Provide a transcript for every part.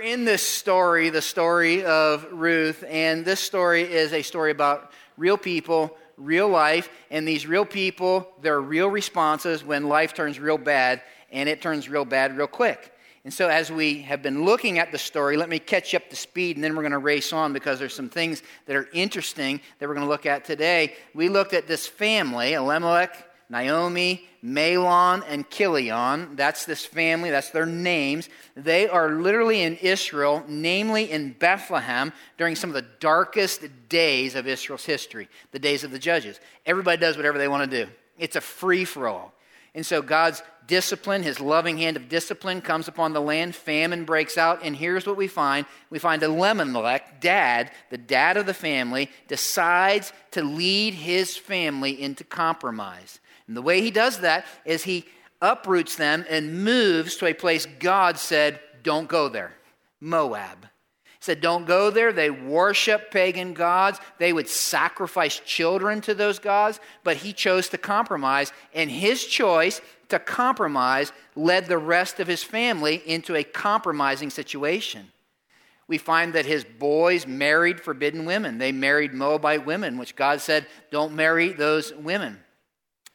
We're in this story, the story of Ruth, and this story is a story about real people, real life, and these real people, their real responses when life turns real bad, and it turns real bad real quick. And so, as we have been looking at the story, let me catch up to speed, and then we're going to race on because there's some things that are interesting that we're going to look at today. We looked at this family, Elimelech, Naomi, Mahlon, and Chilion. That's this family, that's their names. They are literally in Israel, namely in Bethlehem, during some of the darkest days of Israel's history, the days of the judges. Everybody does whatever they want to do, it's a free for all. And so God's discipline, his loving hand of discipline, comes upon the land. Famine breaks out. And here's what we find we find Elimelech, dad, the dad of the family, decides to lead his family into compromise. And the way he does that is he uproots them and moves to a place God said, don't go there Moab. He said, Don't go there. They worship pagan gods. They would sacrifice children to those gods. But he chose to compromise. And his choice to compromise led the rest of his family into a compromising situation. We find that his boys married forbidden women. They married Moabite women, which God said, Don't marry those women.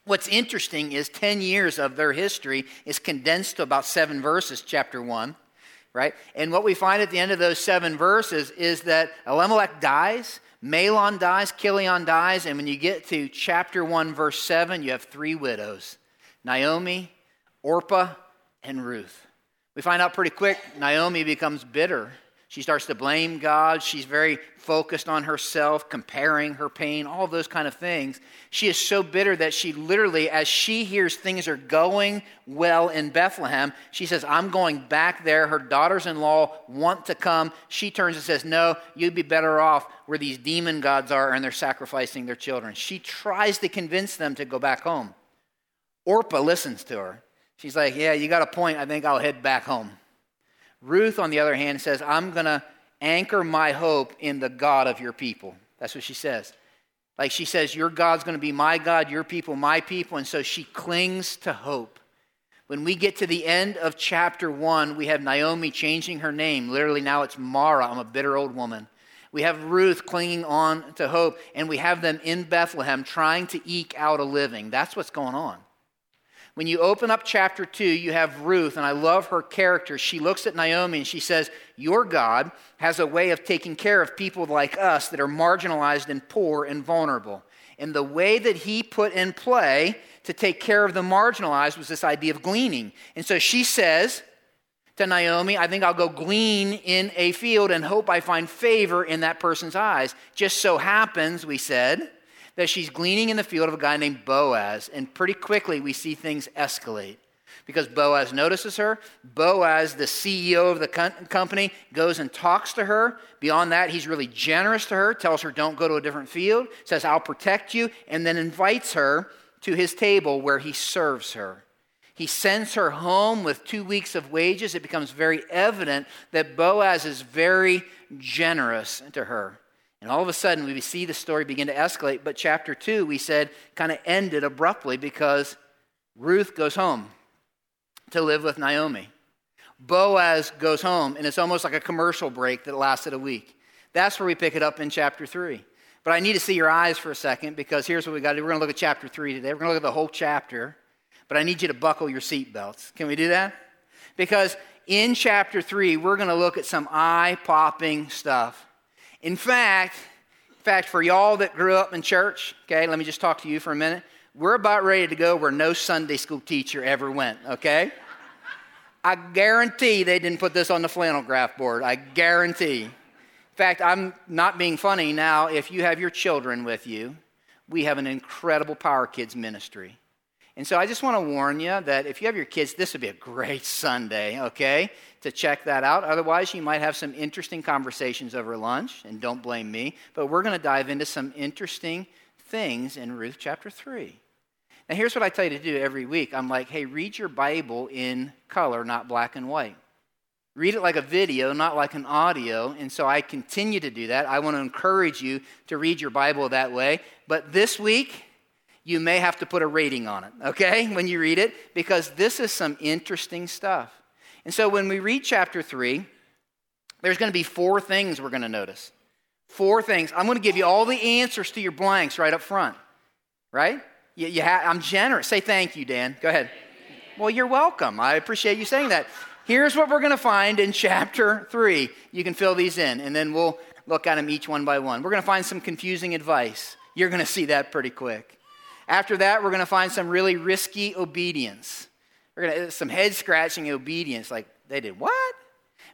What's interesting is 10 years of their history is condensed to about seven verses, chapter 1, right? And what we find at the end of those seven verses is that Elimelech dies, Mahlon dies, Chilion dies, and when you get to chapter 1, verse 7, you have three widows Naomi, Orpah, and Ruth. We find out pretty quick Naomi becomes bitter she starts to blame God. She's very focused on herself, comparing her pain, all those kind of things. She is so bitter that she literally, as she hears things are going well in Bethlehem, she says, I'm going back there. Her daughters in law want to come. She turns and says, No, you'd be better off where these demon gods are and they're sacrificing their children. She tries to convince them to go back home. Orpah listens to her. She's like, Yeah, you got a point. I think I'll head back home. Ruth, on the other hand, says, I'm going to anchor my hope in the God of your people. That's what she says. Like she says, Your God's going to be my God, your people, my people. And so she clings to hope. When we get to the end of chapter one, we have Naomi changing her name. Literally, now it's Mara. I'm a bitter old woman. We have Ruth clinging on to hope, and we have them in Bethlehem trying to eke out a living. That's what's going on. When you open up chapter 2, you have Ruth, and I love her character. She looks at Naomi and she says, Your God has a way of taking care of people like us that are marginalized and poor and vulnerable. And the way that he put in play to take care of the marginalized was this idea of gleaning. And so she says to Naomi, I think I'll go glean in a field and hope I find favor in that person's eyes. Just so happens, we said, that she's gleaning in the field of a guy named Boaz. And pretty quickly, we see things escalate because Boaz notices her. Boaz, the CEO of the company, goes and talks to her. Beyond that, he's really generous to her, tells her, Don't go to a different field, says, I'll protect you, and then invites her to his table where he serves her. He sends her home with two weeks of wages. It becomes very evident that Boaz is very generous to her. And all of a sudden, we see the story begin to escalate. But chapter 2, we said, kind of ended abruptly because Ruth goes home to live with Naomi. Boaz goes home, and it's almost like a commercial break that lasted a week. That's where we pick it up in chapter 3. But I need to see your eyes for a second because here's what we got to do. We're going to look at chapter 3 today. We're going to look at the whole chapter, but I need you to buckle your seatbelts. Can we do that? Because in chapter 3, we're going to look at some eye popping stuff. In fact, in fact, for y'all that grew up in church, okay, let me just talk to you for a minute. We're about ready to go where no Sunday school teacher ever went, okay? I guarantee they didn't put this on the flannel graph board. I guarantee. In fact, I'm not being funny now. If you have your children with you, we have an incredible Power Kids ministry. And so I just want to warn you that if you have your kids, this would be a great Sunday, okay, to check that out. Otherwise, you might have some interesting conversations over lunch, and don't blame me. But we're going to dive into some interesting things in Ruth chapter 3. Now, here's what I tell you to do every week I'm like, hey, read your Bible in color, not black and white. Read it like a video, not like an audio. And so I continue to do that. I want to encourage you to read your Bible that way. But this week, you may have to put a rating on it, okay, when you read it, because this is some interesting stuff. And so when we read chapter 3, there's going to be four things we're going to notice. Four things. I'm going to give you all the answers to your blanks right up front. Right? You, you ha- I'm generous. Say thank you, Dan. Go ahead. Well, you're welcome. I appreciate you saying that. Here's what we're going to find in chapter 3. You can fill these in, and then we'll look at them each one by one. We're going to find some confusing advice. You're going to see that pretty quick. After that, we're going to find some really risky obedience. We're going to uh, some head scratching obedience, like they did what?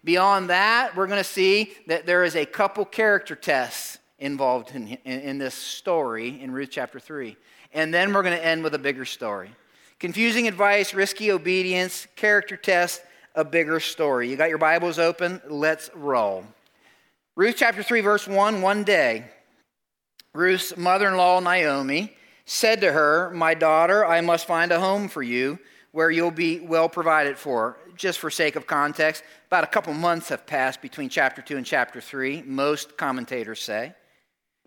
Beyond that, we're going to see that there is a couple character tests involved in, in, in this story in Ruth chapter 3. And then we're going to end with a bigger story. Confusing advice, risky obedience, character test, a bigger story. You got your Bibles open? Let's roll. Ruth chapter 3, verse 1 One day, Ruth's mother in law, Naomi, said to her, My daughter, I must find a home for you where you'll be well provided for. Just for sake of context, about a couple months have passed between chapter 2 and chapter 3, most commentators say.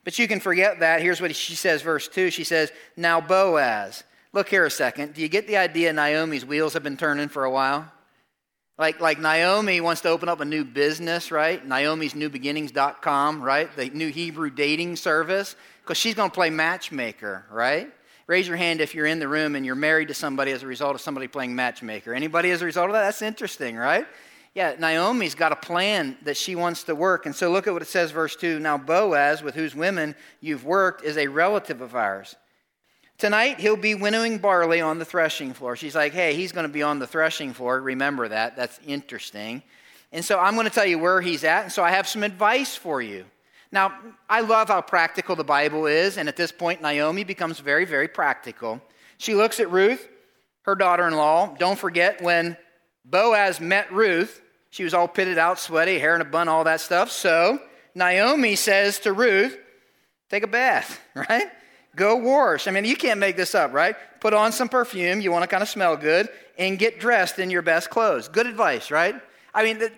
But you can forget that. Here's what she says, verse 2. She says, Now Boaz. Look here a second. Do you get the idea Naomi's wheels have been turning for a while? Like, like Naomi wants to open up a new business, right? Naomi's newbeginnings.com, right? The new Hebrew dating service, because she's going to play matchmaker, right? Raise your hand if you're in the room and you're married to somebody as a result of somebody playing matchmaker. Anybody as a result of that? That's interesting, right? Yeah, Naomi's got a plan that she wants to work. And so look at what it says, verse 2. Now, Boaz, with whose women you've worked, is a relative of ours. Tonight, he'll be winnowing barley on the threshing floor. She's like, hey, he's going to be on the threshing floor. Remember that. That's interesting. And so I'm going to tell you where he's at. And so I have some advice for you. Now, I love how practical the Bible is. And at this point, Naomi becomes very, very practical. She looks at Ruth, her daughter in law. Don't forget when Boaz met Ruth, she was all pitted out, sweaty, hair in a bun, all that stuff. So Naomi says to Ruth, take a bath, right? Go wash. I mean, you can't make this up, right? Put on some perfume. You want to kind of smell good and get dressed in your best clothes. Good advice, right? I mean,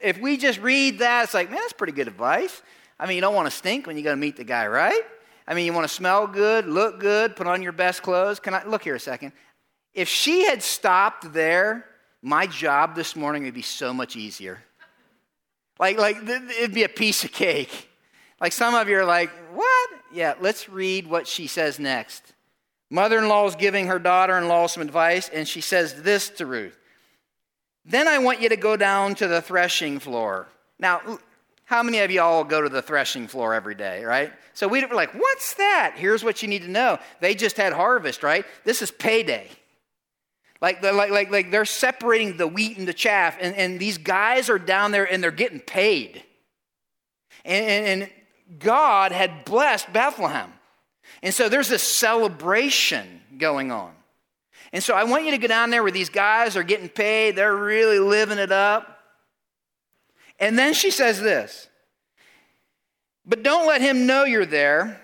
if we just read that, it's like, man, that's pretty good advice. I mean, you don't want to stink when you go to meet the guy, right? I mean, you want to smell good, look good, put on your best clothes. Can I look here a second? If she had stopped there, my job this morning would be so much easier. Like, like it'd be a piece of cake. Like some of you are like, what? Yeah, let's read what she says next. Mother in law is giving her daughter in law some advice, and she says this to Ruth Then I want you to go down to the threshing floor. Now, how many of y'all go to the threshing floor every day, right? So we were like, what's that? Here's what you need to know. They just had harvest, right? This is payday. Like, like, like, like they're separating the wheat and the chaff, and, and these guys are down there and they're getting paid. And, and, and God had blessed Bethlehem. And so there's this celebration going on. And so I want you to go down there where these guys are getting paid, they're really living it up. And then she says this But don't let him know you're there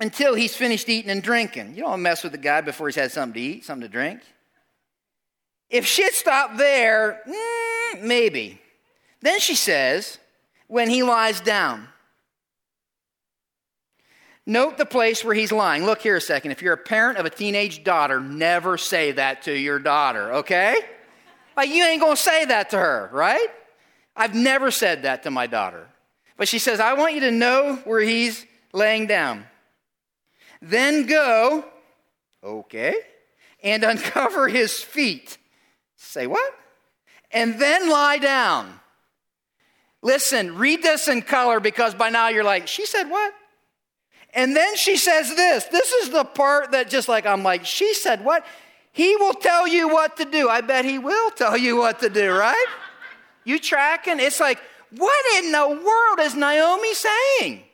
until he's finished eating and drinking. You don't mess with the guy before he's had something to eat, something to drink. If she'd stopped there, mm, maybe. Then she says, when he lies down. Note the place where he's lying. Look here a second. If you're a parent of a teenage daughter, never say that to your daughter, okay? Like, you ain't gonna say that to her, right? I've never said that to my daughter. But she says, I want you to know where he's laying down. Then go, okay, and uncover his feet. Say what? And then lie down. Listen, read this in color because by now you're like, she said what? And then she says this. This is the part that just like, I'm like, she said what? He will tell you what to do. I bet he will tell you what to do, right? You tracking? It's like, what in the world is Naomi saying?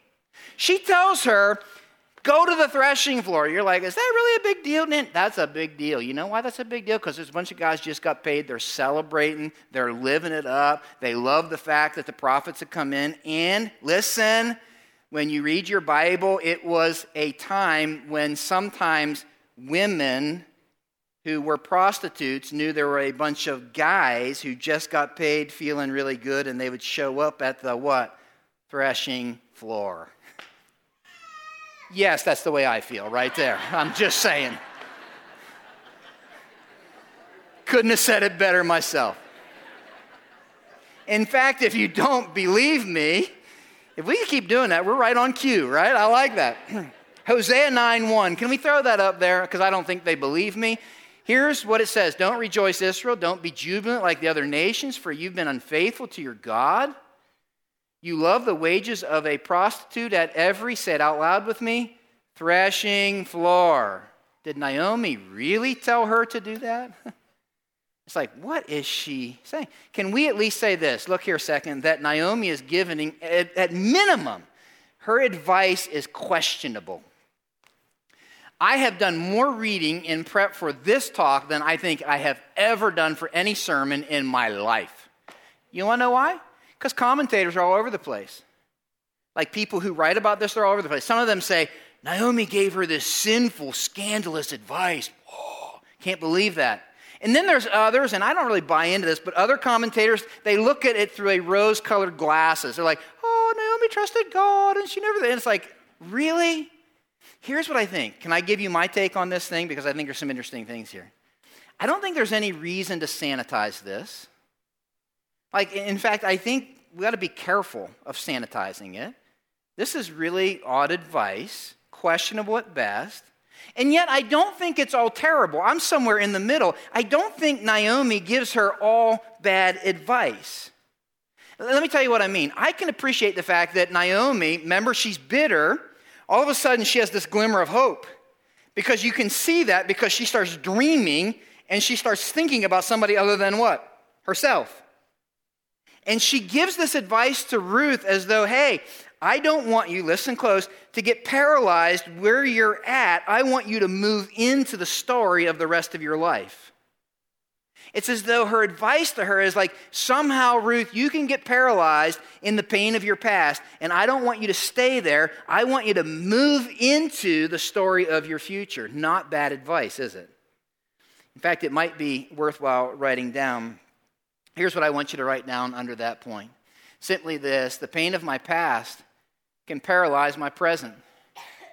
She tells her, go to the threshing floor. You're like, is that really a big deal? That's a big deal. You know why that's a big deal? Because there's a bunch of guys just got paid. They're celebrating. They're living it up. They love the fact that the profits have come in. And listen, when you read your Bible, it was a time when sometimes women who were prostitutes knew there were a bunch of guys who just got paid feeling really good and they would show up at the what? Threshing floor. Yes, that's the way I feel right there. I'm just saying. Couldn't have said it better myself. In fact, if you don't believe me, if we keep doing that, we're right on cue, right? I like that. Hosea 9 1. Can we throw that up there? Because I don't think they believe me. Here's what it says Don't rejoice, Israel. Don't be jubilant like the other nations, for you've been unfaithful to your God. You love the wages of a prostitute at every, say it out loud with me, threshing floor. Did Naomi really tell her to do that? It's like, what is she saying? Can we at least say this? Look here a second, that Naomi is giving, at, at minimum, her advice is questionable. I have done more reading in prep for this talk than I think I have ever done for any sermon in my life. You want to know why? Because commentators are all over the place. Like people who write about this, they're all over the place. Some of them say, Naomi gave her this sinful, scandalous advice. Whoa, can't believe that. And then there's others, and I don't really buy into this, but other commentators, they look at it through a rose colored glasses. They're like, oh, Naomi trusted God, and she never. And it's like, really? Here's what I think. Can I give you my take on this thing? Because I think there's some interesting things here. I don't think there's any reason to sanitize this. Like, in fact, I think we got to be careful of sanitizing it. This is really odd advice, questionable at best. And yet, I don't think it's all terrible. I'm somewhere in the middle. I don't think Naomi gives her all bad advice. Let me tell you what I mean. I can appreciate the fact that Naomi, remember, she's bitter. All of a sudden, she has this glimmer of hope. Because you can see that because she starts dreaming and she starts thinking about somebody other than what? Herself. And she gives this advice to Ruth as though, hey, I don't want you, listen close, to get paralyzed where you're at. I want you to move into the story of the rest of your life. It's as though her advice to her is like, somehow, Ruth, you can get paralyzed in the pain of your past, and I don't want you to stay there. I want you to move into the story of your future. Not bad advice, is it? In fact, it might be worthwhile writing down. Here's what I want you to write down under that point simply this the pain of my past can paralyze my present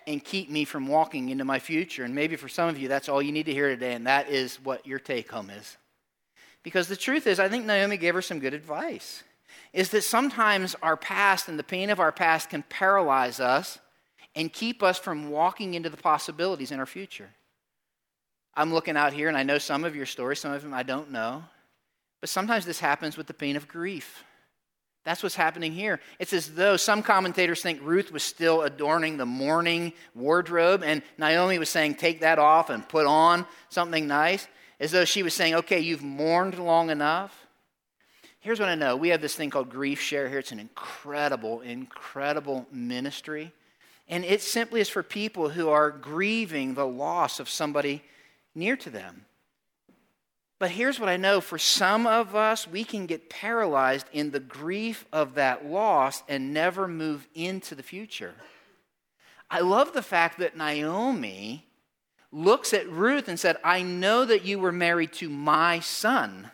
and keep me from walking into my future. And maybe for some of you, that's all you need to hear today, and that is what your take home is. Because the truth is, I think Naomi gave her some good advice. Is that sometimes our past and the pain of our past can paralyze us and keep us from walking into the possibilities in our future. I'm looking out here, and I know some of your stories, some of them I don't know. But sometimes this happens with the pain of grief. That's what's happening here. It's as though some commentators think Ruth was still adorning the mourning wardrobe, and Naomi was saying, Take that off and put on something nice, as though she was saying, Okay, you've mourned long enough. Here's what I know we have this thing called Grief Share here. It's an incredible, incredible ministry. And it simply is for people who are grieving the loss of somebody near to them. But here's what I know for some of us, we can get paralyzed in the grief of that loss and never move into the future. I love the fact that Naomi looks at Ruth and said, I know that you were married to my son.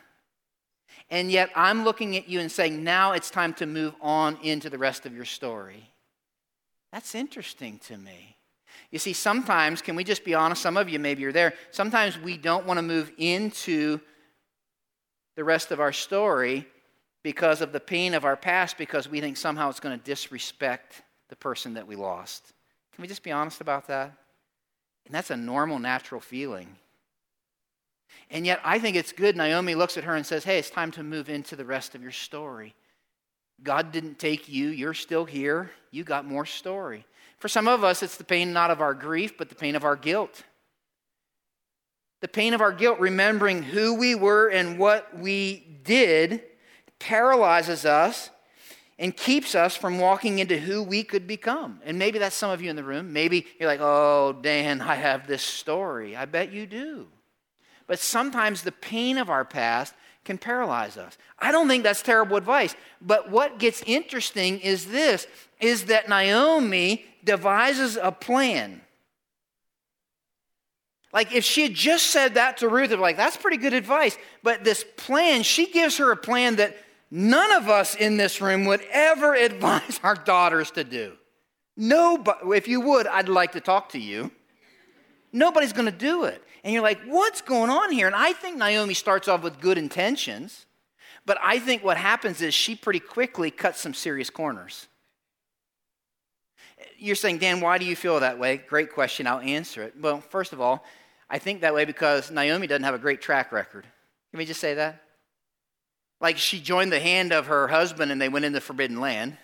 And yet I'm looking at you and saying, now it's time to move on into the rest of your story. That's interesting to me. You see, sometimes, can we just be honest? Some of you, maybe you're there. Sometimes we don't want to move into the rest of our story because of the pain of our past because we think somehow it's going to disrespect the person that we lost. Can we just be honest about that? And that's a normal, natural feeling. And yet, I think it's good. Naomi looks at her and says, Hey, it's time to move into the rest of your story. God didn't take you, you're still here, you got more story. For some of us, it's the pain not of our grief, but the pain of our guilt. The pain of our guilt, remembering who we were and what we did, paralyzes us and keeps us from walking into who we could become. And maybe that's some of you in the room. Maybe you're like, oh, Dan, I have this story. I bet you do. But sometimes the pain of our past can paralyze us. I don't think that's terrible advice. But what gets interesting is this is that Naomi devises a plan. Like if she had just said that to Ruth, like, that's pretty good advice. But this plan, she gives her a plan that none of us in this room would ever advise our daughters to do. Nobody, if you would, I'd like to talk to you. Nobody's going to do it. And you're like, what's going on here? And I think Naomi starts off with good intentions. But I think what happens is she pretty quickly cuts some serious corners. You're saying, Dan, why do you feel that way? Great question. I'll answer it. Well, first of all, I think that way because Naomi doesn't have a great track record. Can we just say that? Like she joined the hand of her husband and they went into forbidden land.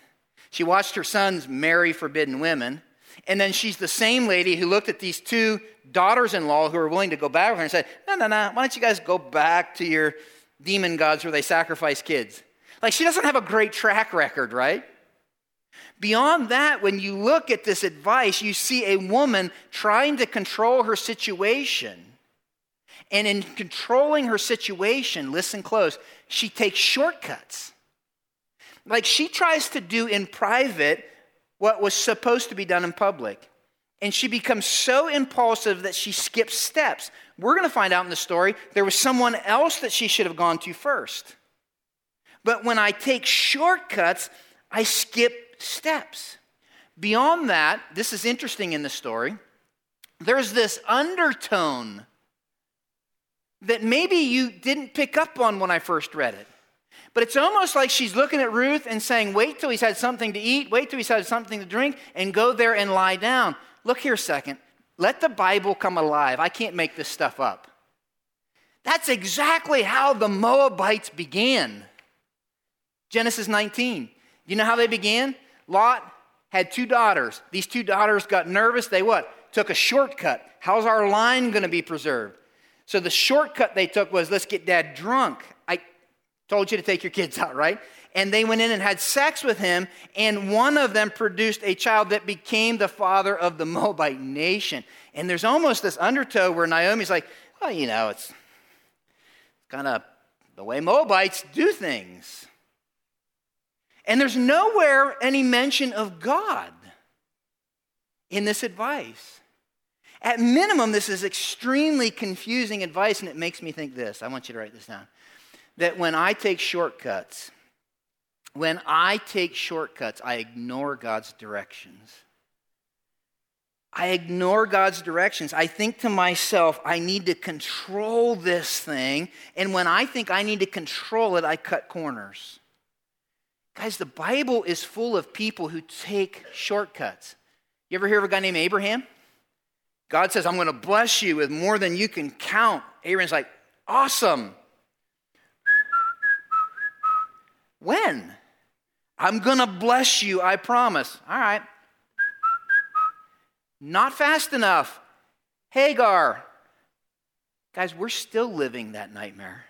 She watched her sons marry forbidden women. And then she's the same lady who looked at these two daughters in law who were willing to go back with her and said, No, no, no, why don't you guys go back to your demon gods where they sacrifice kids? Like she doesn't have a great track record, right? Beyond that, when you look at this advice, you see a woman trying to control her situation. And in controlling her situation, listen close, she takes shortcuts. Like she tries to do in private what was supposed to be done in public. And she becomes so impulsive that she skips steps. We're going to find out in the story there was someone else that she should have gone to first. But when I take shortcuts, I skip steps. Beyond that, this is interesting in the story. There's this undertone that maybe you didn't pick up on when I first read it. But it's almost like she's looking at Ruth and saying, Wait till he's had something to eat, wait till he's had something to drink, and go there and lie down. Look here a second. Let the Bible come alive. I can't make this stuff up. That's exactly how the Moabites began. Genesis 19. You know how they began? Lot had two daughters. These two daughters got nervous. They what? Took a shortcut. How's our line going to be preserved? So the shortcut they took was let's get dad drunk. I told you to take your kids out, right? And they went in and had sex with him, and one of them produced a child that became the father of the Moabite nation. And there's almost this undertow where Naomi's like, well, you know, it's kind of the way Moabites do things. And there's nowhere any mention of God in this advice. At minimum, this is extremely confusing advice, and it makes me think this. I want you to write this down. That when I take shortcuts, when I take shortcuts, I ignore God's directions. I ignore God's directions. I think to myself, I need to control this thing. And when I think I need to control it, I cut corners. Guys, the Bible is full of people who take shortcuts. You ever hear of a guy named Abraham? God says, I'm going to bless you with more than you can count. Aaron's like, awesome. When? I'm going to bless you, I promise. All right. Not fast enough. Hagar. Guys, we're still living that nightmare.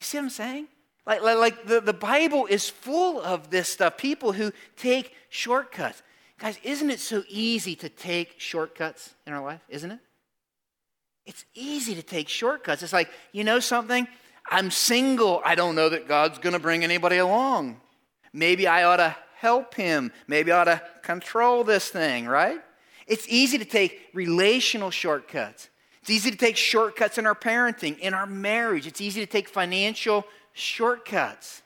You see what I'm saying? Like, like, like the, the Bible is full of this stuff. People who take shortcuts. Guys, isn't it so easy to take shortcuts in our life? Isn't it? It's easy to take shortcuts. It's like, you know something? I'm single. I don't know that God's going to bring anybody along. Maybe I ought to help him. Maybe I ought to control this thing, right? It's easy to take relational shortcuts. It's easy to take shortcuts in our parenting, in our marriage. It's easy to take financial shortcuts.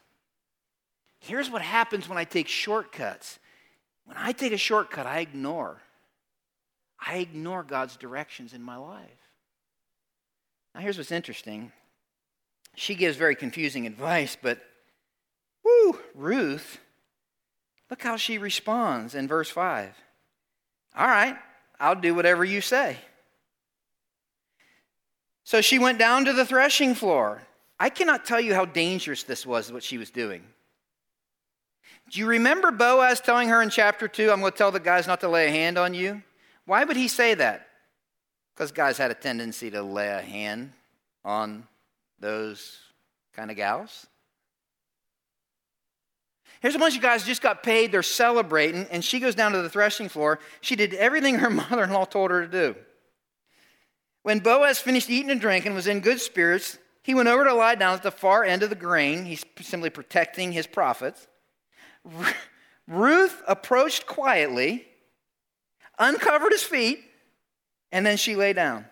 Here's what happens when I take shortcuts when I take a shortcut, I ignore. I ignore God's directions in my life. Now, here's what's interesting. She gives very confusing advice, but whoo, Ruth, look how she responds in verse 5. All right, I'll do whatever you say. So she went down to the threshing floor. I cannot tell you how dangerous this was, what she was doing. Do you remember Boaz telling her in chapter 2, I'm going to tell the guys not to lay a hand on you? Why would he say that? Because guys had a tendency to lay a hand on those kind of gals. Here's a bunch of guys just got paid, they're celebrating, and she goes down to the threshing floor. She did everything her mother in law told her to do. When Boaz finished eating and drinking, was in good spirits, he went over to lie down at the far end of the grain. He's simply protecting his profits. Ruth approached quietly, uncovered his feet, and then she lay down.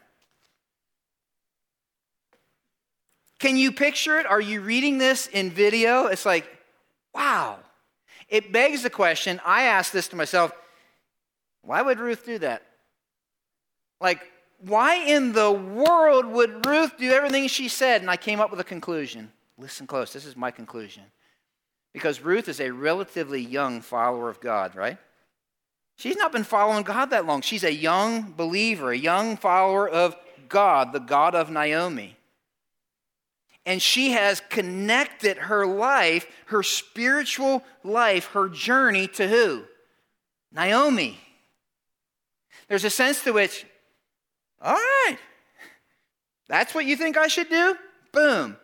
Can you picture it? Are you reading this in video? It's like, wow. It begs the question I asked this to myself why would Ruth do that? Like, why in the world would Ruth do everything she said? And I came up with a conclusion. Listen close. This is my conclusion. Because Ruth is a relatively young follower of God, right? She's not been following God that long. She's a young believer, a young follower of God, the God of Naomi. And she has connected her life, her spiritual life, her journey to who? Naomi. There's a sense to which, all right, that's what you think I should do? Boom.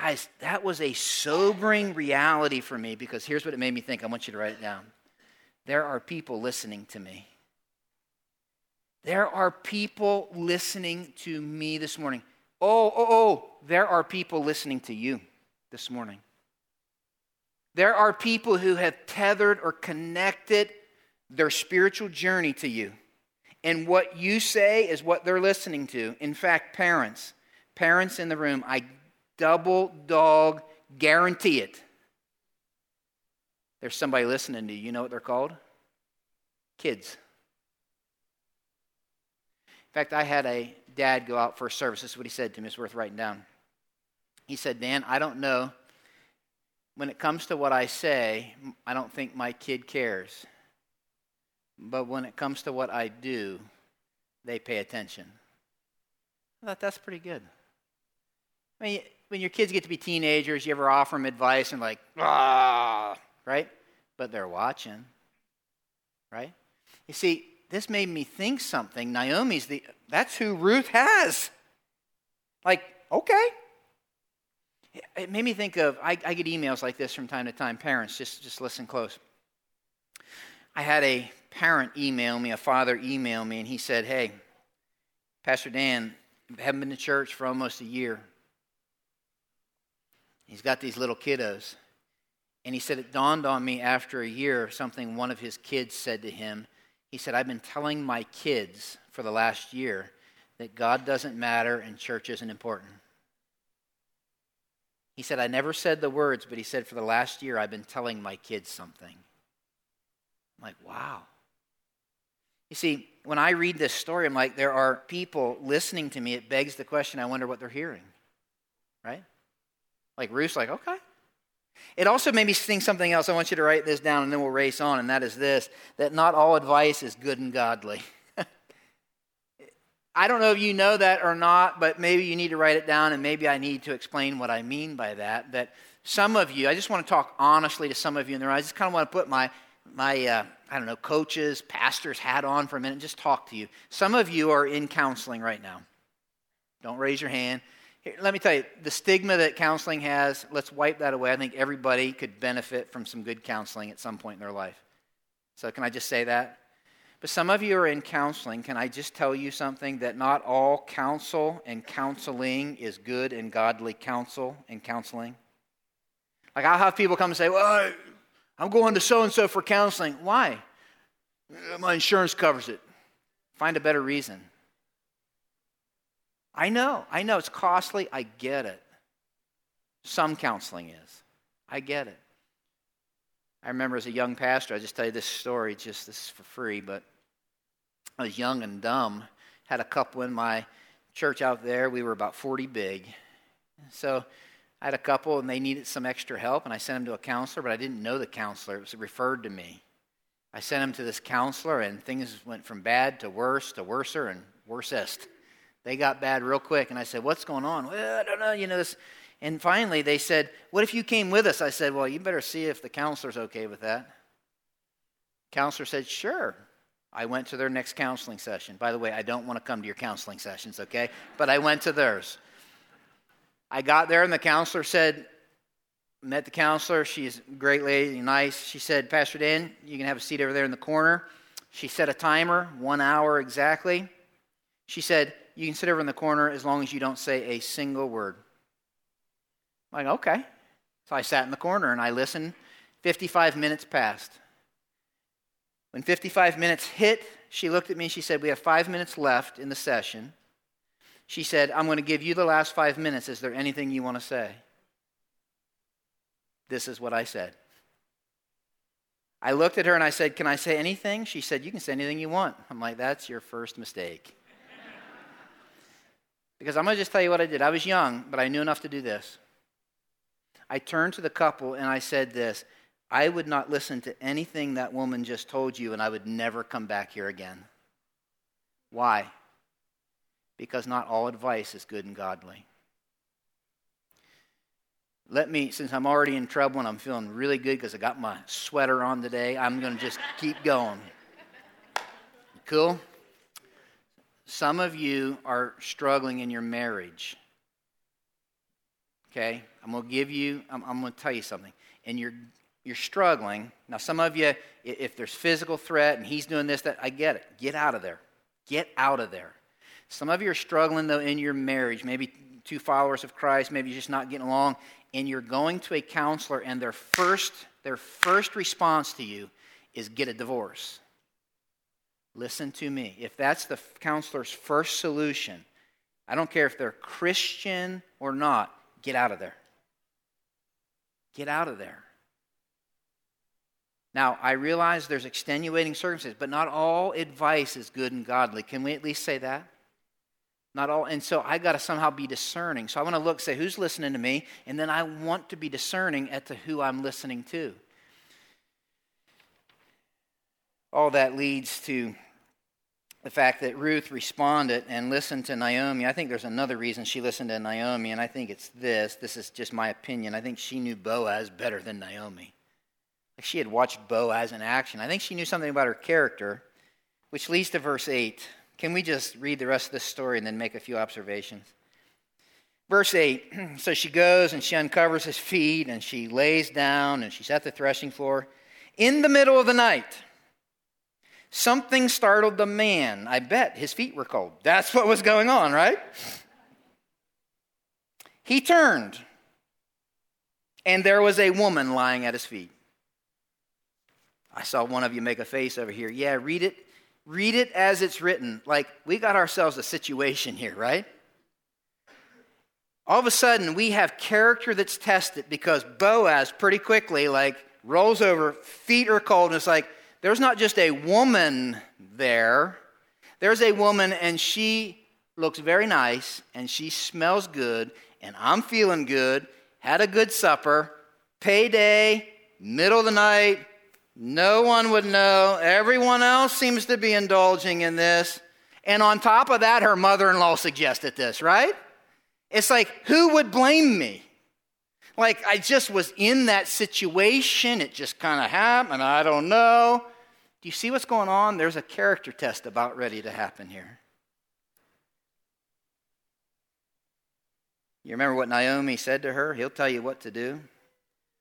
Guys, that was a sobering reality for me because here's what it made me think. I want you to write it down. There are people listening to me. There are people listening to me this morning. Oh, oh, oh, there are people listening to you this morning. There are people who have tethered or connected their spiritual journey to you. And what you say is what they're listening to. In fact, parents, parents in the room, I double dog guarantee it. There's somebody listening to you. You know what they're called? Kids. In fact, I had a dad go out for a service. This is what he said to me. It's worth writing down. He said, Dan, I don't know. When it comes to what I say, I don't think my kid cares. But when it comes to what I do, they pay attention. I thought that's pretty good. I mean, when your kids get to be teenagers, you ever offer them advice and like, ah, right? But they're watching, right? You see, this made me think something. Naomi's the, that's who Ruth has. Like, okay. It made me think of, I, I get emails like this from time to time. Parents, just, just listen close. I had a parent email me, a father email me, and he said, Hey, Pastor Dan, haven't been to church for almost a year. He's got these little kiddos. And he said, It dawned on me after a year something one of his kids said to him. He said, I've been telling my kids for the last year that God doesn't matter and church isn't important. He said, I never said the words, but he said, For the last year, I've been telling my kids something. I'm like, wow. You see, when I read this story, I'm like, there are people listening to me. It begs the question I wonder what they're hearing, right? Like Ruth's like, okay. It also made me think something else. I want you to write this down and then we'll race on, and that is this that not all advice is good and godly. I don't know if you know that or not, but maybe you need to write it down, and maybe I need to explain what I mean by that. That some of you, I just want to talk honestly to some of you in there. I just kind of want to put my, my uh, I don't know, coaches, pastors hat on for a minute and just talk to you. Some of you are in counseling right now. Don't raise your hand. Here, let me tell you, the stigma that counseling has, let's wipe that away. I think everybody could benefit from some good counseling at some point in their life. So, can I just say that? But some of you are in counseling. Can I just tell you something? That not all counsel and counseling is good and godly counsel and counseling. Like, I'll have people come and say, Well, I'm going to so and so for counseling. Why? My insurance covers it. Find a better reason. I know, I know it's costly. I get it. Some counseling is. I get it. I remember as a young pastor, I just tell you this story, just this is for free, but I was young and dumb. Had a couple in my church out there. We were about 40 big. So I had a couple and they needed some extra help, and I sent them to a counselor, but I didn't know the counselor. It was referred to me. I sent them to this counselor, and things went from bad to worse to worser and worsest. They got bad real quick, and I said, What's going on? Well, I don't know. You know, this. And finally, they said, What if you came with us? I said, Well, you better see if the counselor's okay with that. Counselor said, Sure. I went to their next counseling session. By the way, I don't want to come to your counseling sessions, okay? But I went to theirs. I got there, and the counselor said, Met the counselor. She's a great lady, nice. She said, Pastor Dan, you can have a seat over there in the corner. She set a timer, one hour exactly. She said, You can sit over in the corner as long as you don't say a single word. I'm like, okay. So I sat in the corner and I listened. 55 minutes passed. When 55 minutes hit, she looked at me. And she said, We have five minutes left in the session. She said, I'm going to give you the last five minutes. Is there anything you want to say? This is what I said. I looked at her and I said, Can I say anything? She said, You can say anything you want. I'm like, That's your first mistake. Because I'm going to just tell you what I did. I was young, but I knew enough to do this. I turned to the couple and I said this I would not listen to anything that woman just told you, and I would never come back here again. Why? Because not all advice is good and godly. Let me, since I'm already in trouble and I'm feeling really good because I got my sweater on today, I'm going to just keep going. Cool? Some of you are struggling in your marriage. Okay? I'm going to give you, I'm, I'm going to tell you something. And you're, you're struggling. Now, some of you, if there's physical threat and he's doing this, that, I get it. Get out of there. Get out of there. Some of you are struggling, though, in your marriage. Maybe two followers of Christ, maybe you're just not getting along, and you're going to a counselor, and their first, their first response to you is get a divorce. Listen to me. If that's the counselor's first solution, I don't care if they're Christian or not, get out of there. Get out of there. Now, I realize there's extenuating circumstances, but not all advice is good and godly. Can we at least say that? Not all. And so I got to somehow be discerning. So I want to look, say, who's listening to me? And then I want to be discerning as to who I'm listening to. All that leads to the fact that Ruth responded and listened to Naomi. I think there's another reason she listened to Naomi, and I think it's this. This is just my opinion. I think she knew Boaz better than Naomi. She had watched Boaz in action. I think she knew something about her character, which leads to verse 8. Can we just read the rest of this story and then make a few observations? Verse 8 So she goes and she uncovers his feet and she lays down and she's at the threshing floor. In the middle of the night, Something startled the man. I bet his feet were cold. That's what was going on, right? He turned, and there was a woman lying at his feet. I saw one of you make a face over here. Yeah, read it. Read it as it's written. Like, we got ourselves a situation here, right? All of a sudden, we have character that's tested because Boaz pretty quickly, like, rolls over, feet are cold, and it's like, there's not just a woman there, there's a woman and she looks very nice and she smells good and I'm feeling good, had a good supper, payday, middle of the night, no one would know. Everyone else seems to be indulging in this. And on top of that, her mother in law suggested this, right? It's like, who would blame me? Like, I just was in that situation. It just kind of happened. I don't know. Do you see what's going on? There's a character test about ready to happen here. You remember what Naomi said to her? He'll tell you what to do.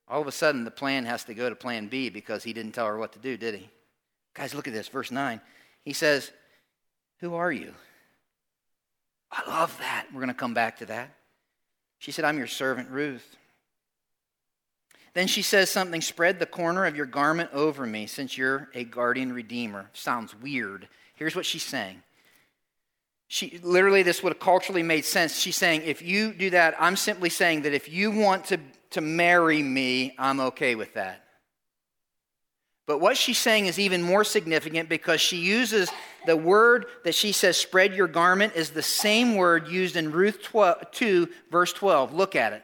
All of a sudden, the plan has to go to plan B because he didn't tell her what to do, did he? Guys, look at this, verse 9. He says, Who are you? I love that. We're going to come back to that. She said, I'm your servant Ruth. Then she says something spread the corner of your garment over me since you're a guardian redeemer. Sounds weird. Here's what she's saying. She literally this would have culturally made sense. She's saying, if you do that, I'm simply saying that if you want to, to marry me, I'm okay with that. But what she's saying is even more significant because she uses the word that she says, spread your garment, is the same word used in Ruth 12, 2, verse 12. Look at it.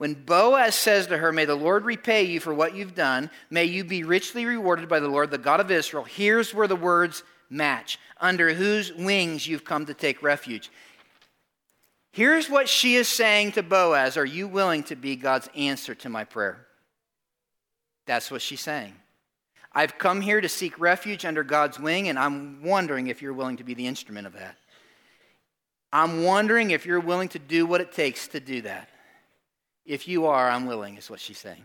When Boaz says to her, May the Lord repay you for what you've done, may you be richly rewarded by the Lord, the God of Israel, here's where the words match under whose wings you've come to take refuge. Here's what she is saying to Boaz Are you willing to be God's answer to my prayer? That's what she's saying. I've come here to seek refuge under God's wing, and I'm wondering if you're willing to be the instrument of that. I'm wondering if you're willing to do what it takes to do that. If you are, I'm willing, is what she's saying.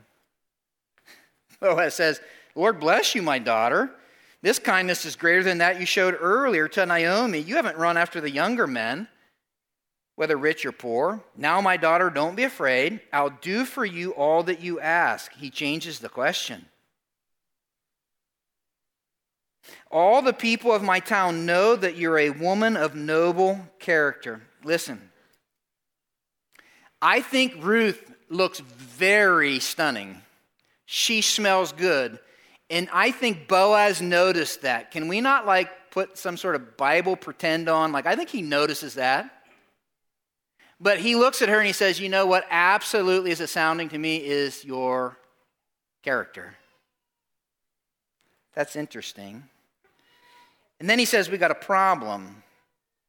Boaz says, Lord bless you, my daughter. This kindness is greater than that you showed earlier to Naomi. You haven't run after the younger men, whether rich or poor. Now, my daughter, don't be afraid. I'll do for you all that you ask. He changes the question. All the people of my town know that you're a woman of noble character. Listen, I think Ruth looks very stunning. She smells good. And I think Boaz noticed that. Can we not like put some sort of Bible pretend on? Like, I think he notices that. But he looks at her and he says, You know what absolutely is sounding to me is your character. That's interesting. And then he says, We got a problem.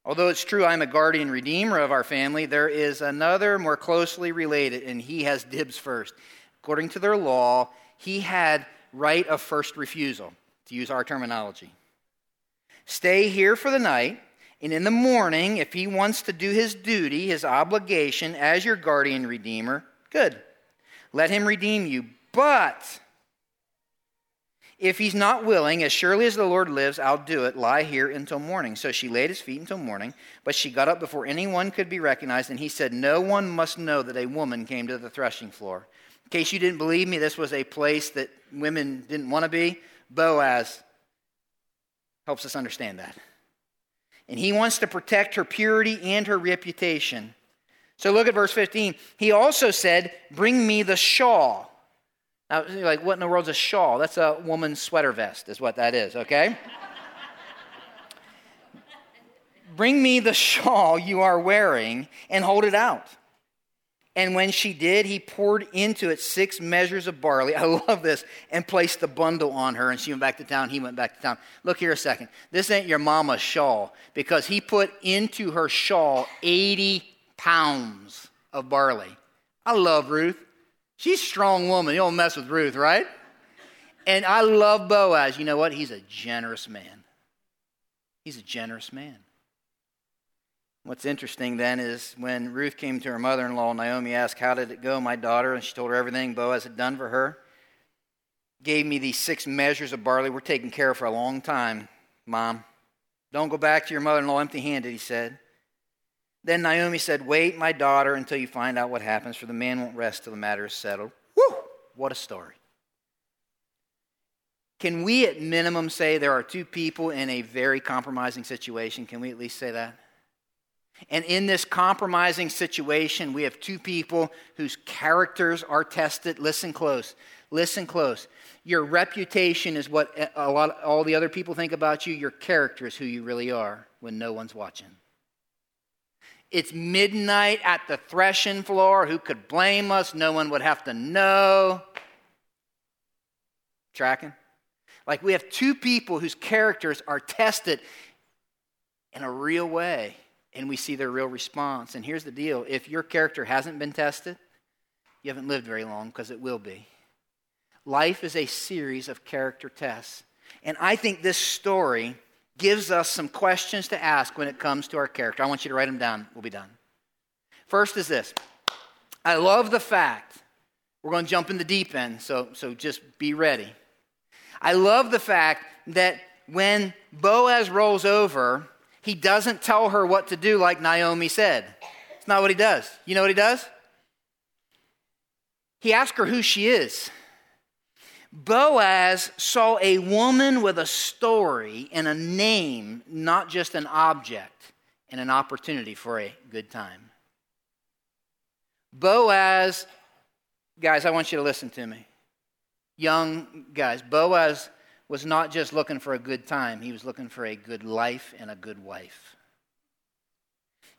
Although it's true I'm a guardian redeemer of our family, there is another more closely related, and he has dibs first. According to their law, he had right of first refusal, to use our terminology. Stay here for the night, and in the morning, if he wants to do his duty, his obligation as your guardian redeemer, good. Let him redeem you. But if he's not willing, as surely as the Lord lives, I'll do it. Lie here until morning. So she laid his feet until morning, but she got up before anyone could be recognized, and he said, No one must know that a woman came to the threshing floor. In case you didn't believe me, this was a place that women didn't want to be. Boaz helps us understand that. And he wants to protect her purity and her reputation. So look at verse 15. He also said, Bring me the shawl now, you're like, what in the world's a shawl? That's a woman's sweater vest, is what that is, okay? Bring me the shawl you are wearing and hold it out. And when she did, he poured into it six measures of barley. I love this. And placed the bundle on her. And she went back to town. He went back to town. Look here a second. This ain't your mama's shawl because he put into her shawl 80 pounds of barley. I love Ruth. She's a strong woman. You don't mess with Ruth, right? And I love Boaz. You know what? He's a generous man. He's a generous man. What's interesting then is when Ruth came to her mother in law, Naomi asked, How did it go, my daughter? And she told her everything Boaz had done for her. Gave me these six measures of barley. We're taking care of for a long time, Mom. Don't go back to your mother in law empty handed, he said. Then Naomi said, Wait, my daughter, until you find out what happens, for the man won't rest till the matter is settled. Woo! What a story. Can we at minimum say there are two people in a very compromising situation? Can we at least say that? And in this compromising situation, we have two people whose characters are tested. Listen close. Listen close. Your reputation is what a lot, all the other people think about you. Your character is who you really are when no one's watching. It's midnight at the threshing floor. Who could blame us? No one would have to know. Tracking? Like we have two people whose characters are tested in a real way, and we see their real response. And here's the deal if your character hasn't been tested, you haven't lived very long because it will be. Life is a series of character tests. And I think this story gives us some questions to ask when it comes to our character. I want you to write them down. We'll be done. First is this I love the fact, we're going to jump in the deep end, so, so just be ready. I love the fact that when Boaz rolls over, he doesn't tell her what to do like Naomi said. It's not what he does. You know what he does? He asks her who she is. Boaz saw a woman with a story and a name, not just an object, and an opportunity for a good time. Boaz, guys, I want you to listen to me. Young guys, Boaz was not just looking for a good time, he was looking for a good life and a good wife.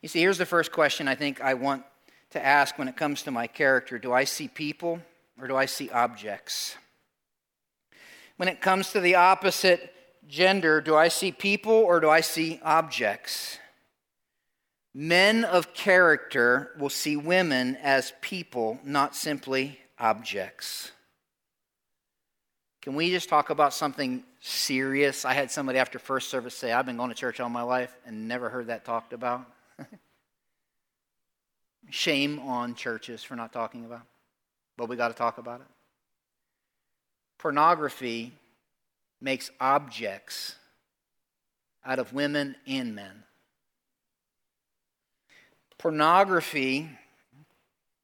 You see, here's the first question I think I want to ask when it comes to my character Do I see people or do I see objects? When it comes to the opposite gender, do I see people or do I see objects? Men of character will see women as people, not simply objects. Can we just talk about something serious? I had somebody after first service say, I've been going to church all my life and never heard that talked about. Shame on churches for not talking about, but we got to talk about it. Pornography makes objects out of women and men. Pornography,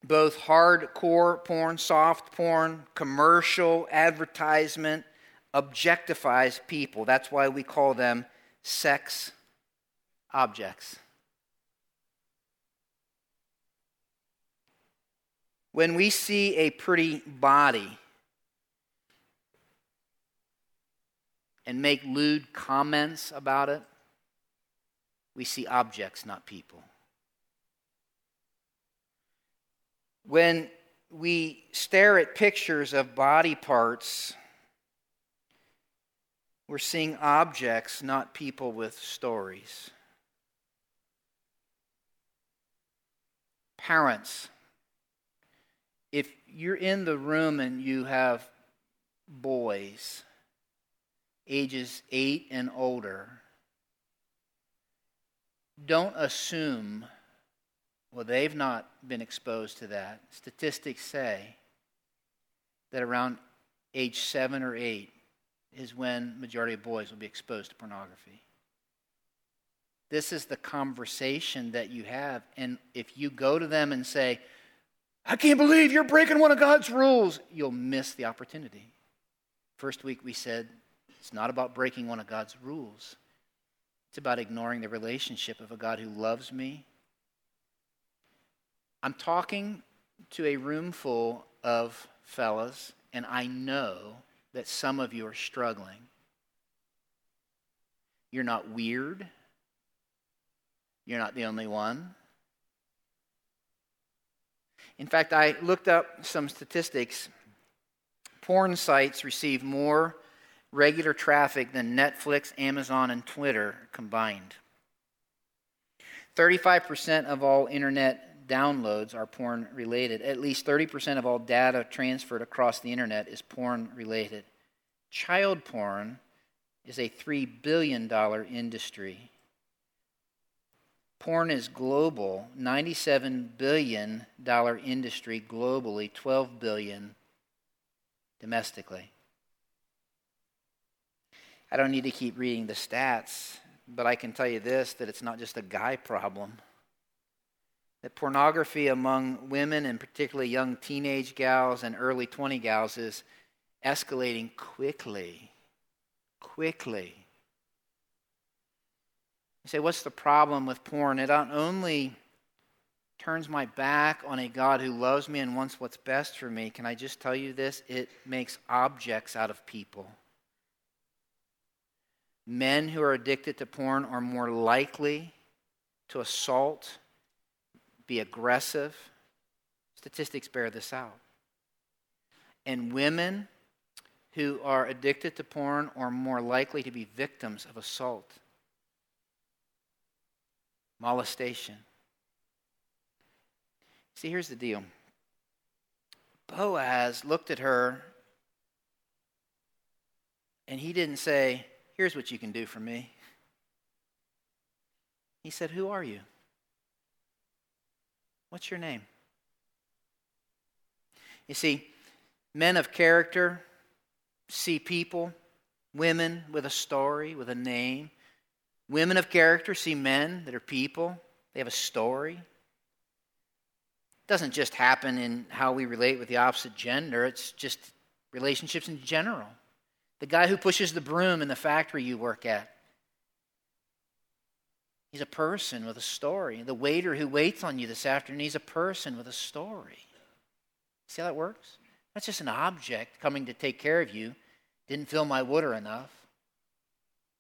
both hardcore porn, soft porn, commercial advertisement, objectifies people. That's why we call them sex objects. When we see a pretty body, and make lewd comments about it, we see objects, not people. When we stare at pictures of body parts, we're seeing objects, not people with stories. Parents, if you're in the room and you have boys, ages eight and older, don't assume, well, they've not been exposed to that. Statistics say that around age seven or eight is when majority of boys will be exposed to pornography. This is the conversation that you have. And if you go to them and say, I can't believe you're breaking one of God's rules, you'll miss the opportunity. First week we said it's not about breaking one of God's rules, it's about ignoring the relationship of a God who loves me. I'm talking to a room full of fellas, and I know that some of you are struggling. You're not weird. You're not the only one. In fact, I looked up some statistics. Porn sites receive more regular traffic than Netflix, Amazon, and Twitter combined. 35% of all internet downloads are porn related. At least 30% of all data transferred across the internet is porn related. Child porn is a $3 billion industry. Porn is global, $97 billion industry globally, 12 billion domestically. I don't need to keep reading the stats, but I can tell you this that it's not just a guy problem. That pornography among women, and particularly young teenage gals and early 20 gals, is escalating quickly. Quickly. You say, what's the problem with porn? It not only turns my back on a God who loves me and wants what's best for me. Can I just tell you this? It makes objects out of people. Men who are addicted to porn are more likely to assault, be aggressive. Statistics bear this out. And women who are addicted to porn are more likely to be victims of assault molestation. See, here's the deal Boaz looked at her and he didn't say, Here's what you can do for me. He said, Who are you? What's your name? You see, men of character see people, women with a story, with a name, Women of character see men that are people, they have a story. It doesn't just happen in how we relate with the opposite gender, it's just relationships in general. The guy who pushes the broom in the factory you work at. He's a person with a story. The waiter who waits on you this afternoon, he's a person with a story. See how that works? That's just an object coming to take care of you. Didn't fill my water enough.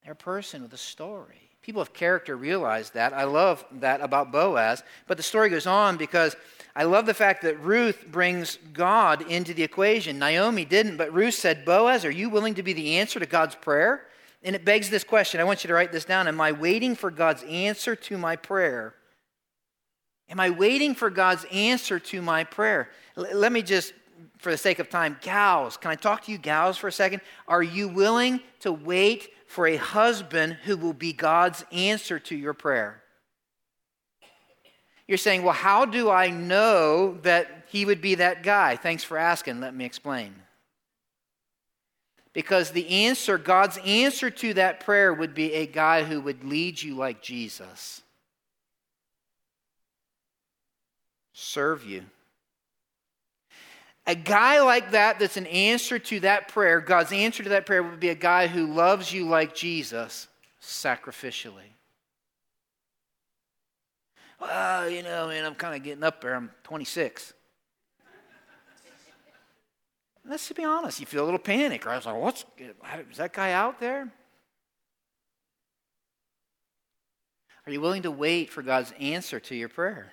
They're a person with a story. People of character realize that. I love that about Boaz. But the story goes on because I love the fact that Ruth brings God into the equation. Naomi didn't, but Ruth said, Boaz, are you willing to be the answer to God's prayer? And it begs this question. I want you to write this down. Am I waiting for God's answer to my prayer? Am I waiting for God's answer to my prayer? L- let me just, for the sake of time, gals, can I talk to you, gals, for a second? Are you willing to wait for a husband who will be God's answer to your prayer. You're saying, well, how do I know that he would be that guy? Thanks for asking. Let me explain. Because the answer, God's answer to that prayer would be a guy who would lead you like Jesus, serve you, a guy like that, that's an answer to that prayer, God's answer to that prayer would be a guy who loves you like Jesus sacrificially. Well, you know, man, I'm kind of getting up there. I'm 26. Let's be honest. You feel a little panic, right? I was like, what's, is that guy out there? Are you willing to wait for God's answer to your prayer?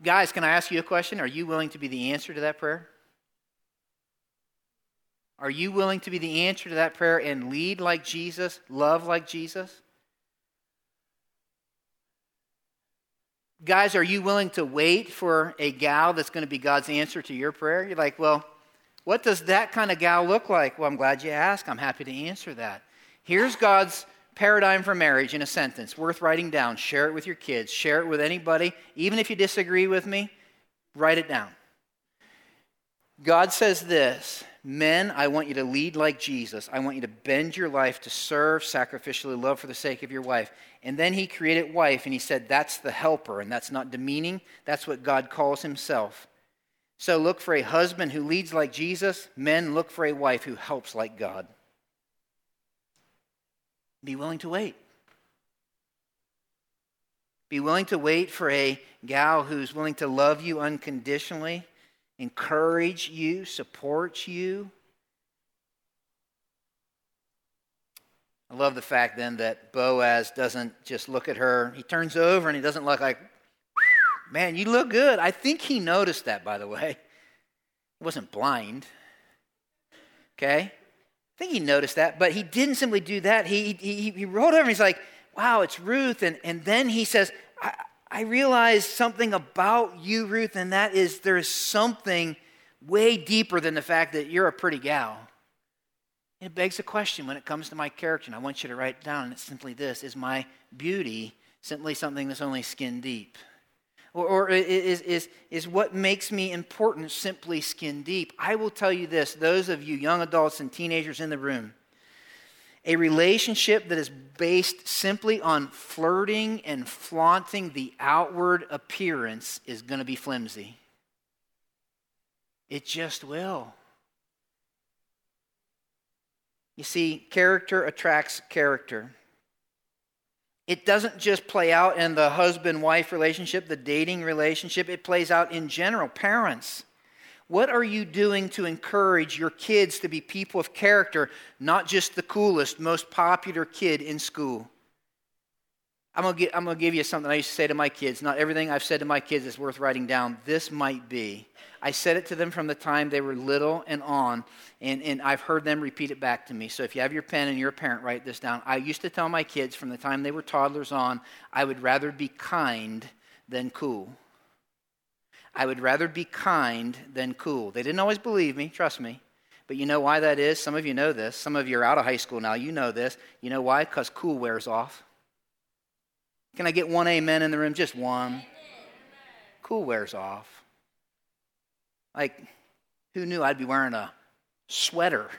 Guys, can I ask you a question? Are you willing to be the answer to that prayer? Are you willing to be the answer to that prayer and lead like Jesus, love like Jesus? Guys, are you willing to wait for a gal that's going to be God's answer to your prayer? You're like, well, what does that kind of gal look like? Well, I'm glad you asked. I'm happy to answer that. Here's God's paradigm for marriage in a sentence, worth writing down. Share it with your kids, share it with anybody. Even if you disagree with me, write it down. God says this Men, I want you to lead like Jesus. I want you to bend your life to serve, sacrificially love for the sake of your wife. And then he created wife, and he said, That's the helper, and that's not demeaning. That's what God calls himself. So look for a husband who leads like Jesus. Men, look for a wife who helps like God. Be willing to wait. Be willing to wait for a gal who's willing to love you unconditionally, encourage you, support you. I love the fact then that Boaz doesn't just look at her. He turns over and he doesn't look like, man, you look good. I think he noticed that, by the way. He wasn't blind. Okay? I think he noticed that, but he didn't simply do that. He, he, he rolled over and he's like, wow, it's Ruth. And, and then he says, I, I realized something about you, Ruth, and that is there is something way deeper than the fact that you're a pretty gal. It begs a question when it comes to my character, and I want you to write it down, and it's simply this Is my beauty simply something that's only skin deep? Or, or is, is, is what makes me important simply skin deep? I will tell you this those of you young adults and teenagers in the room, a relationship that is based simply on flirting and flaunting the outward appearance is going to be flimsy. It just will. You see, character attracts character. It doesn't just play out in the husband wife relationship, the dating relationship, it plays out in general. Parents, what are you doing to encourage your kids to be people of character, not just the coolest, most popular kid in school? I'm going, to I'm going to give you something I used to say to my kids. Not everything I've said to my kids is worth writing down. This might be. I said it to them from the time they were little and on, and, and I've heard them repeat it back to me. So if you have your pen and you're a parent, write this down. I used to tell my kids from the time they were toddlers on, I would rather be kind than cool. I would rather be kind than cool. They didn't always believe me, trust me. But you know why that is? Some of you know this. Some of you are out of high school now. You know this. You know why? Because cool wears off. Can I get one amen in the room? Just one. Cool wears off. Like, who knew I'd be wearing a sweater?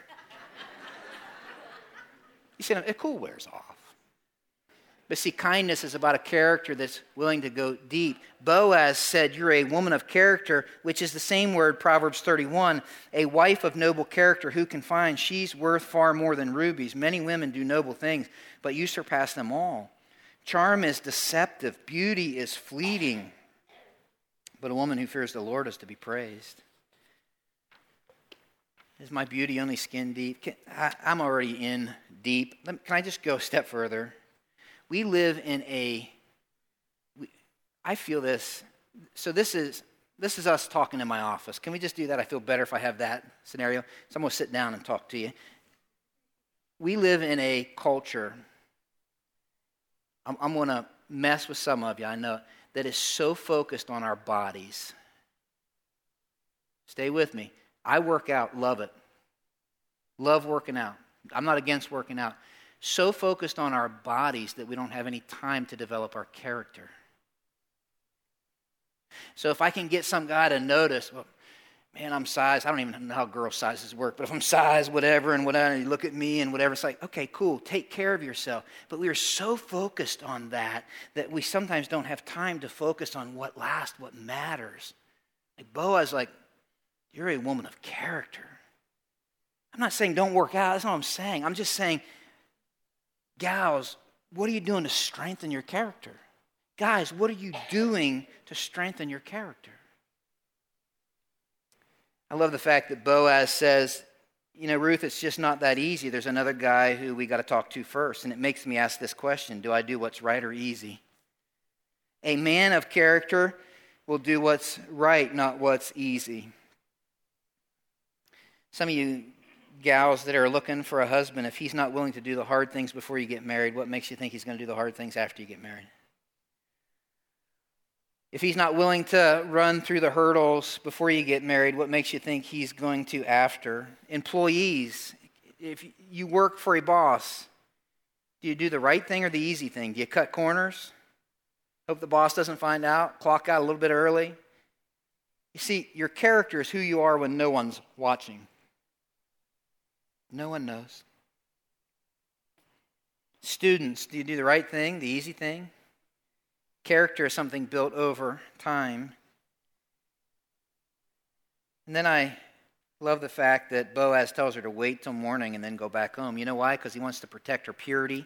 you see, it cool wears off. But see, kindness is about a character that's willing to go deep. Boaz said, You're a woman of character, which is the same word, Proverbs 31. A wife of noble character, who can find? She's worth far more than rubies. Many women do noble things, but you surpass them all. Charm is deceptive, beauty is fleeting, but a woman who fears the Lord is to be praised. Is my beauty only skin deep? Can, I, am already in deep. Can I just go a step further? We live in a. We, I feel this. So this is this is us talking in my office. Can we just do that? I feel better if I have that scenario. So I'm going to sit down and talk to you. We live in a culture. I'm, I'm going to mess with some of you. I know that is so focused on our bodies. Stay with me I work out, love it. Love working out. I'm not against working out. So focused on our bodies that we don't have any time to develop our character. So if I can get some guy to notice, well, man, I'm size. I don't even know how girl sizes work, but if I'm size, whatever, and whatever, and you look at me and whatever, it's like, okay, cool, take care of yourself. But we are so focused on that that we sometimes don't have time to focus on what lasts, what matters. Like Boaz, like, you're a woman of character. I'm not saying don't work out. That's not what I'm saying. I'm just saying, gals, what are you doing to strengthen your character? Guys, what are you doing to strengthen your character? I love the fact that Boaz says, you know, Ruth, it's just not that easy. There's another guy who we got to talk to first. And it makes me ask this question Do I do what's right or easy? A man of character will do what's right, not what's easy. Some of you gals that are looking for a husband, if he's not willing to do the hard things before you get married, what makes you think he's going to do the hard things after you get married? If he's not willing to run through the hurdles before you get married, what makes you think he's going to after? Employees, if you work for a boss, do you do the right thing or the easy thing? Do you cut corners? Hope the boss doesn't find out? Clock out a little bit early? You see, your character is who you are when no one's watching. No one knows. Students, do you do the right thing, the easy thing? Character is something built over time. And then I love the fact that Boaz tells her to wait till morning and then go back home. You know why? Because he wants to protect her purity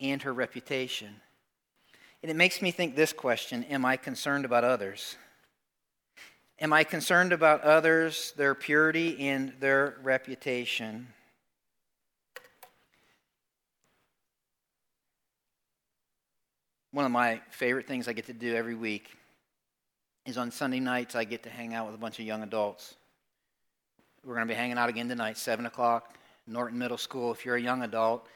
and her reputation. And it makes me think this question Am I concerned about others? Am I concerned about others, their purity, and their reputation? One of my favorite things I get to do every week is on Sunday nights, I get to hang out with a bunch of young adults. We're going to be hanging out again tonight, 7 o'clock, Norton Middle School. If you're a young adult,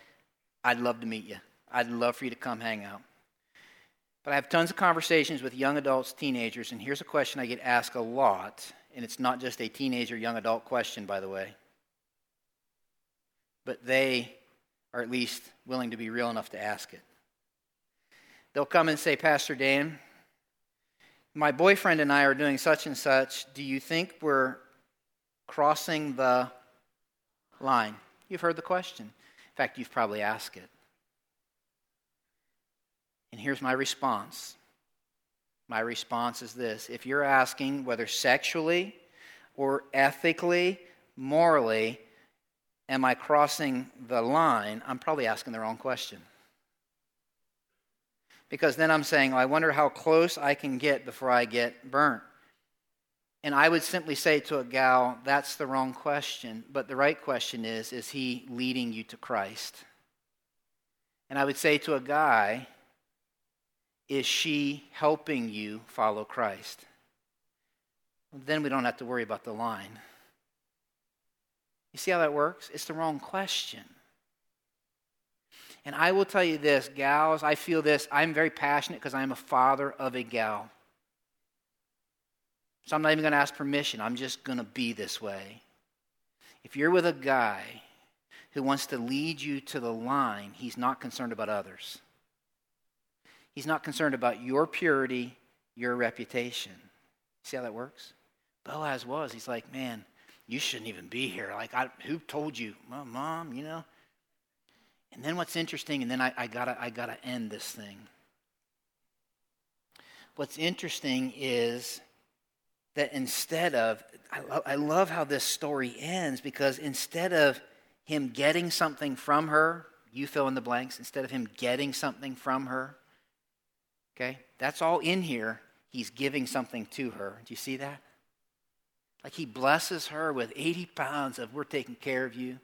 I'd love to meet you. I'd love for you to come hang out. But I have tons of conversations with young adults, teenagers, and here's a question I get asked a lot, and it's not just a teenager, young adult question, by the way. But they are at least willing to be real enough to ask it. They'll come and say, Pastor Dan, my boyfriend and I are doing such and such. Do you think we're crossing the line? You've heard the question. In fact, you've probably asked it. And here's my response. My response is this if you're asking whether sexually or ethically, morally, am I crossing the line, I'm probably asking the wrong question because then I'm saying, I wonder how close I can get before I get burnt. And I would simply say to a gal, that's the wrong question. But the right question is, is he leading you to Christ? And I would say to a guy, is she helping you follow Christ? Then we don't have to worry about the line. You see how that works? It's the wrong question. And I will tell you this, gals, I feel this. I'm very passionate because I'm a father of a gal. So I'm not even going to ask permission. I'm just going to be this way. If you're with a guy who wants to lead you to the line, he's not concerned about others. He's not concerned about your purity, your reputation. See how that works? Boaz was. He's like, man, you shouldn't even be here. Like, I, who told you? Well, mom, you know. And then what's interesting, and then I, I, gotta I gotta end this thing. What's interesting is that instead of I, lo- I love how this story ends because instead of him getting something from her, you fill in the blanks, instead of him getting something from her, okay, that's all in here. He's giving something to her. Do you see that? Like he blesses her with 80 pounds of we're taking care of you.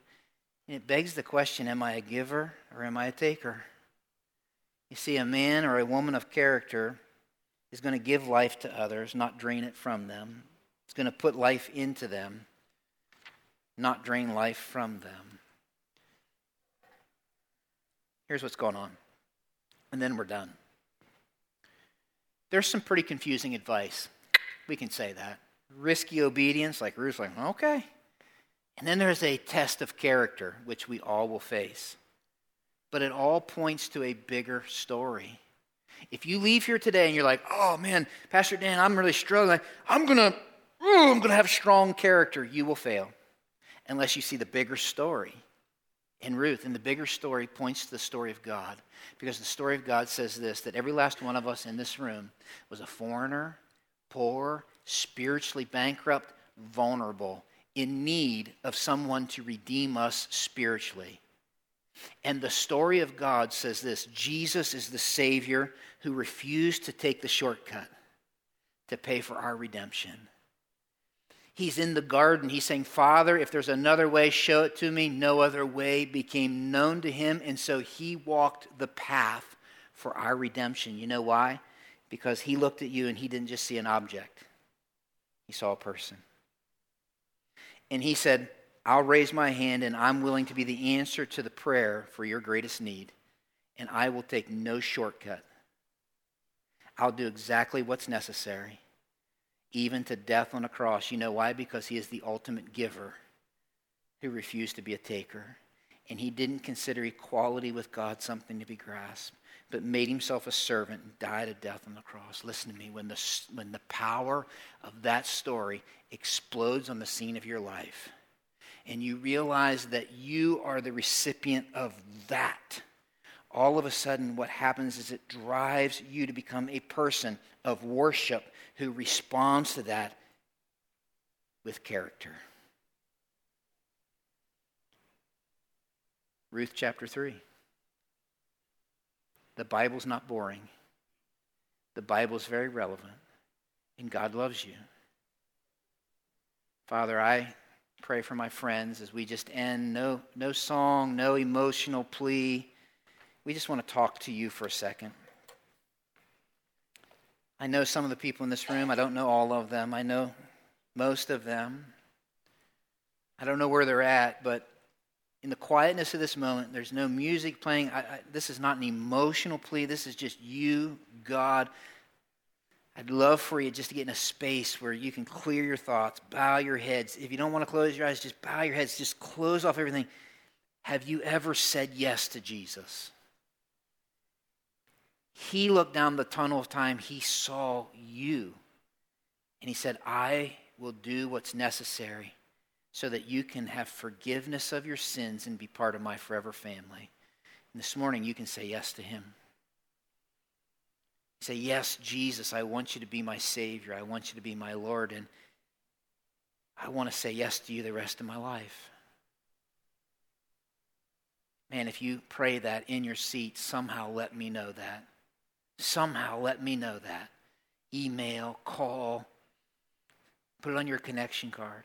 And it begs the question am I a giver or am I a taker? You see, a man or a woman of character is going to give life to others, not drain it from them. It's going to put life into them, not drain life from them. Here's what's going on, and then we're done. There's some pretty confusing advice. We can say that. Risky obedience, like Ruth's like, okay, and then there's a test of character, which we all will face. But it all points to a bigger story. If you leave here today and you're like, oh man, Pastor Dan, I'm really struggling, I'm gonna, ooh, I'm gonna have strong character, you will fail. Unless you see the bigger story in Ruth. And the bigger story points to the story of God. Because the story of God says this that every last one of us in this room was a foreigner, poor, spiritually bankrupt, vulnerable in need of someone to redeem us spiritually. And the story of God says this Jesus is the Savior who refused to take the shortcut to pay for our redemption. He's in the garden. He's saying, Father, if there's another way, show it to me. No other way became known to him. And so he walked the path for our redemption. You know why? because he looked at you and he didn't just see an object, he saw a person. And he said, I'll raise my hand and I'm willing to be the answer to the prayer for your greatest need, and I will take no shortcut. I'll do exactly what's necessary, even to death on a cross. You know why? Because he is the ultimate giver who refused to be a taker. And he didn't consider equality with God something to be grasped, but made himself a servant and died a death on the cross. Listen to me. When the, when the power of that story explodes on the scene of your life, and you realize that you are the recipient of that, all of a sudden what happens is it drives you to become a person of worship who responds to that with character. Ruth chapter 3. The Bible's not boring. The Bible's very relevant, and God loves you. Father, I pray for my friends as we just end. No, no song, no emotional plea. We just want to talk to you for a second. I know some of the people in this room. I don't know all of them. I know most of them. I don't know where they're at, but in the quietness of this moment, there's no music playing. I, I, this is not an emotional plea. This is just you, God. I'd love for you just to get in a space where you can clear your thoughts, bow your heads. If you don't want to close your eyes, just bow your heads, just close off everything. Have you ever said yes to Jesus? He looked down the tunnel of time, he saw you, and he said, I will do what's necessary so that you can have forgiveness of your sins and be part of my forever family. And this morning, you can say yes to him. Say, Yes, Jesus, I want you to be my Savior. I want you to be my Lord. And I want to say yes to you the rest of my life. Man, if you pray that in your seat, somehow let me know that. Somehow let me know that. Email, call, put it on your connection card.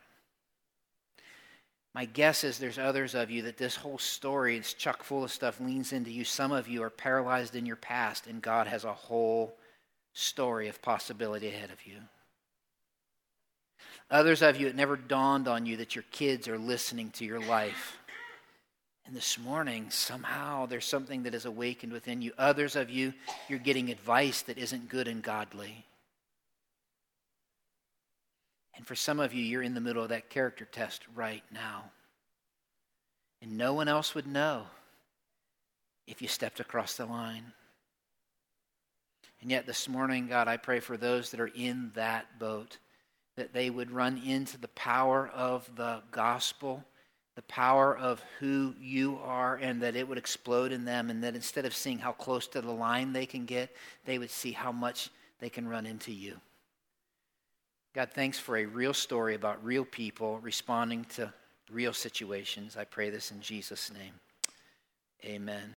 My guess is there's others of you that this whole story is chock full of stuff, leans into you. Some of you are paralyzed in your past, and God has a whole story of possibility ahead of you. Others of you, it never dawned on you that your kids are listening to your life. And this morning, somehow there's something that is awakened within you. Others of you, you're getting advice that isn't good and godly. And for some of you, you're in the middle of that character test right now. And no one else would know if you stepped across the line. And yet, this morning, God, I pray for those that are in that boat that they would run into the power of the gospel, the power of who you are, and that it would explode in them. And that instead of seeing how close to the line they can get, they would see how much they can run into you. God, thanks for a real story about real people responding to real situations. I pray this in Jesus' name. Amen.